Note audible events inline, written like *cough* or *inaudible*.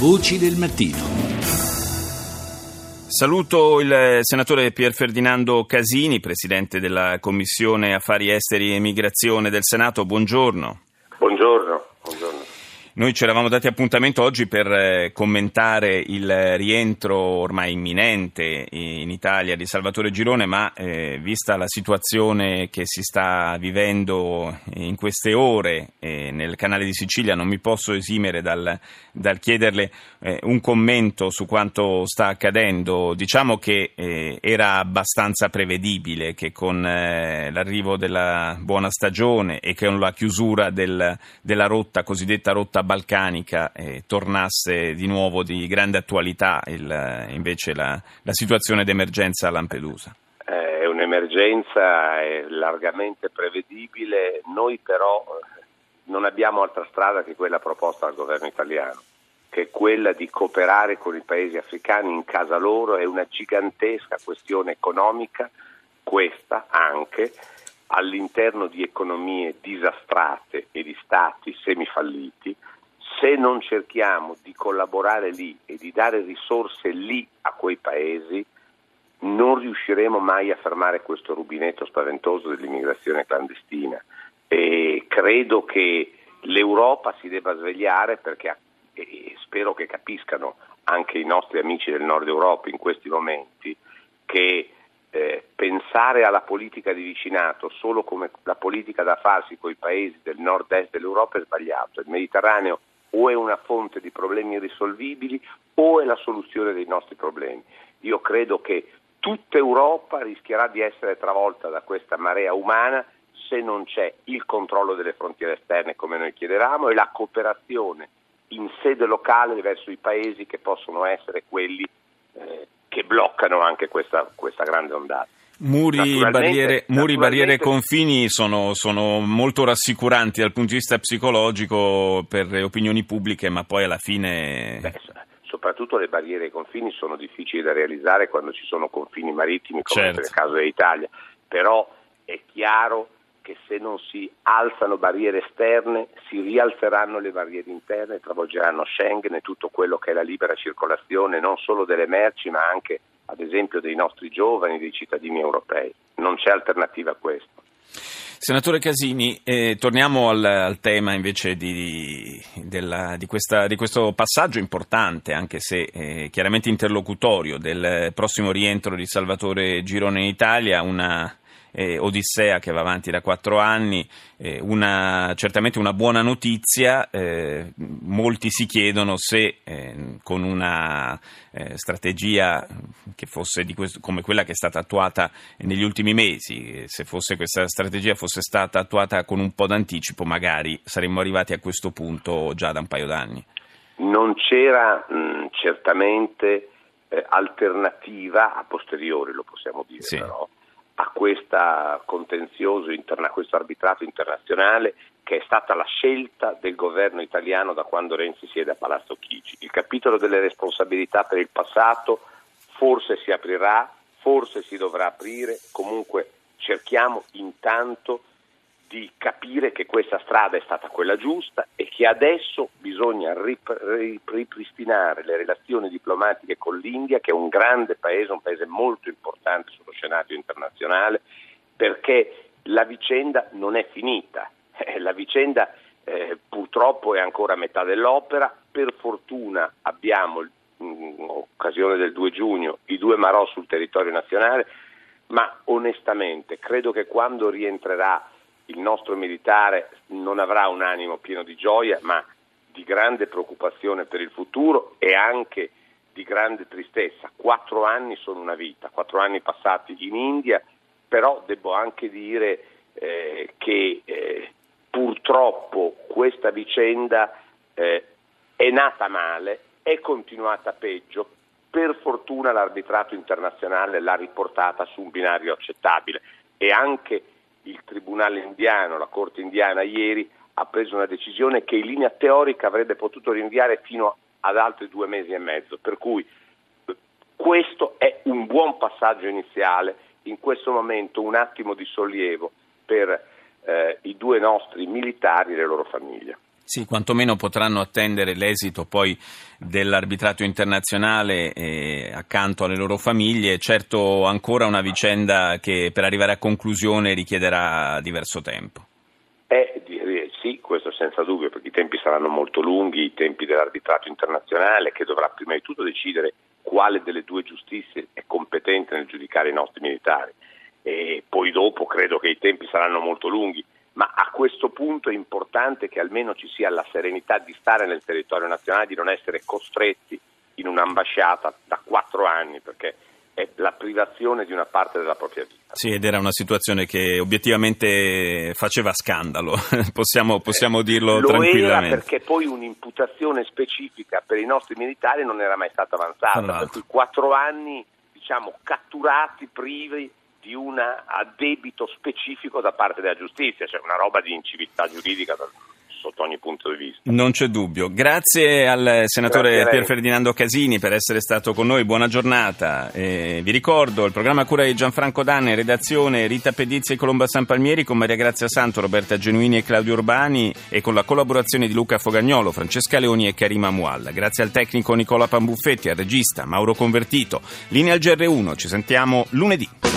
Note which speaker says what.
Speaker 1: Voci del mattino.
Speaker 2: Saluto il senatore Pier Ferdinando Casini, presidente della Commissione Affari Esteri e Migrazione del Senato. Buongiorno. Noi ci eravamo dati appuntamento oggi per eh, commentare il rientro ormai imminente in Italia di Salvatore Girone, ma eh, vista la situazione che si sta vivendo in queste ore eh, nel canale di Sicilia, non mi posso esimere dal, dal chiederle eh, un commento su quanto sta accadendo. Diciamo che eh, era abbastanza prevedibile che con eh, l'arrivo della buona stagione e con la chiusura del, della rotta, cosiddetta rotta balcanica eh, tornasse di nuovo di grande attualità il, invece la, la situazione d'emergenza a Lampedusa?
Speaker 3: È un'emergenza è largamente prevedibile, noi però eh, non abbiamo altra strada che quella proposta dal governo italiano, che è quella di cooperare con i paesi africani in casa loro, è una gigantesca questione economica, questa anche, all'interno di economie disastrate e di stati semifalliti se non cerchiamo di collaborare lì e di dare risorse lì a quei paesi, non riusciremo mai a fermare questo rubinetto spaventoso dell'immigrazione clandestina. E credo che l'Europa si debba svegliare perché spero che capiscano anche i nostri amici del nord Europa in questi momenti che eh, pensare alla politica di vicinato solo come la politica da farsi con i paesi del nord-est dell'Europa è sbagliato. Il Mediterraneo o è una fonte di problemi irrisolvibili o è la soluzione dei nostri problemi. Io credo che tutta Europa rischierà di essere travolta da questa marea umana se non c'è il controllo delle frontiere esterne come noi chiedevamo e la cooperazione in sede locale verso i paesi che possono essere quelli eh, che bloccano anche questa, questa grande ondata.
Speaker 2: Muri, barriere, muri, barriere e confini sono, sono, molto rassicuranti dal punto di vista psicologico per le opinioni pubbliche, ma poi alla fine...
Speaker 3: Beh, soprattutto le barriere e confini sono difficili da realizzare quando ci sono confini marittimi, come certo. nel caso dell'Italia, però è chiaro che se non si alzano barriere esterne si rialzeranno le barriere interne, travolgeranno Schengen e tutto quello che è la libera circolazione non solo delle merci ma anche ad esempio dei nostri giovani, dei cittadini europei. Non c'è alternativa a questo.
Speaker 2: Senatore Casini, eh, torniamo al, al, tema invece di, della, di, questa, di, questo passaggio importante, anche se eh, chiaramente interlocutorio, del prossimo rientro di Salvatore Girone in Italia, una eh, Odissea che va avanti da quattro anni, eh, una, certamente una buona notizia, eh, molti si chiedono se eh, con una eh, strategia che fosse questo, come quella che è stata attuata negli ultimi mesi, se fosse questa strategia fosse stata attuata con un po' d'anticipo magari saremmo arrivati a questo punto già da un paio d'anni.
Speaker 3: Non c'era mh, certamente eh, alternativa a posteriori, lo possiamo dire sì. però a questo contenzioso, interna- a questo arbitrato internazionale che è stata la scelta del governo italiano da quando Renzi siede a Palazzo Chigi. Il capitolo delle responsabilità per il passato forse si aprirà, forse si dovrà aprire, comunque cerchiamo intanto di capire che questa strada è stata quella giusta e che adesso bisogna ripristinare le relazioni diplomatiche con l'India, che è un grande paese, un paese molto importante sullo scenario internazionale, perché la vicenda non è finita. Eh, la vicenda eh, purtroppo è ancora a metà dell'opera, per fortuna abbiamo in occasione del 2 giugno i due Marò sul territorio nazionale, ma onestamente credo che quando rientrerà il nostro militare non avrà un animo pieno di gioia, ma di grande preoccupazione per il futuro e anche di grande tristezza. Quattro anni sono una vita, quattro anni passati in India, però devo anche dire eh, che eh, purtroppo questa vicenda eh, è nata male, è continuata peggio. Per fortuna l'arbitrato internazionale l'ha riportata su un binario accettabile e anche il Tribunale indiano, la Corte indiana ieri ha preso una decisione che in linea teorica avrebbe potuto rinviare fino ad altri due mesi e mezzo, per cui questo è un buon passaggio iniziale, in questo momento un attimo di sollievo per eh, i due nostri militari e le loro famiglie.
Speaker 2: Sì, quantomeno potranno attendere l'esito poi dell'arbitrato internazionale eh, accanto alle loro famiglie. Certo ancora una vicenda che per arrivare a conclusione richiederà diverso tempo.
Speaker 3: Eh, sì, questo senza dubbio, perché i tempi saranno molto lunghi, i tempi dell'arbitrato internazionale che dovrà prima di tutto decidere quale delle due giustizie è competente nel giudicare i nostri militari. E poi dopo credo che i tempi saranno molto lunghi ma a questo punto è importante che almeno ci sia la serenità di stare nel territorio nazionale, di non essere costretti in un'ambasciata da quattro anni, perché è la privazione di una parte della propria vita.
Speaker 2: Sì, ed era una situazione che obiettivamente faceva scandalo, *laughs* possiamo, possiamo dirlo
Speaker 3: Lo
Speaker 2: tranquillamente.
Speaker 3: Era perché poi un'imputazione specifica per i nostri militari non era mai stata avanzata, per cui quattro anni diciamo, catturati, privi di un addebito specifico da parte della giustizia, cioè una roba di inciviltà giuridica sotto ogni punto di vista.
Speaker 2: Non c'è dubbio. Grazie al senatore Pier Ferdinando Casini per essere stato con noi, buona giornata. Eh, vi ricordo il programma cura di Gianfranco Danne, redazione Rita Pedizzi e Colomba San Palmieri con Maria Grazia Santo, Roberta Genuini e Claudio Urbani e con la collaborazione di Luca Fogagnolo, Francesca Leoni e Karima Mualla. Grazie al tecnico Nicola Pambuffetti, al regista Mauro Convertito. Linea al GR1, ci sentiamo lunedì.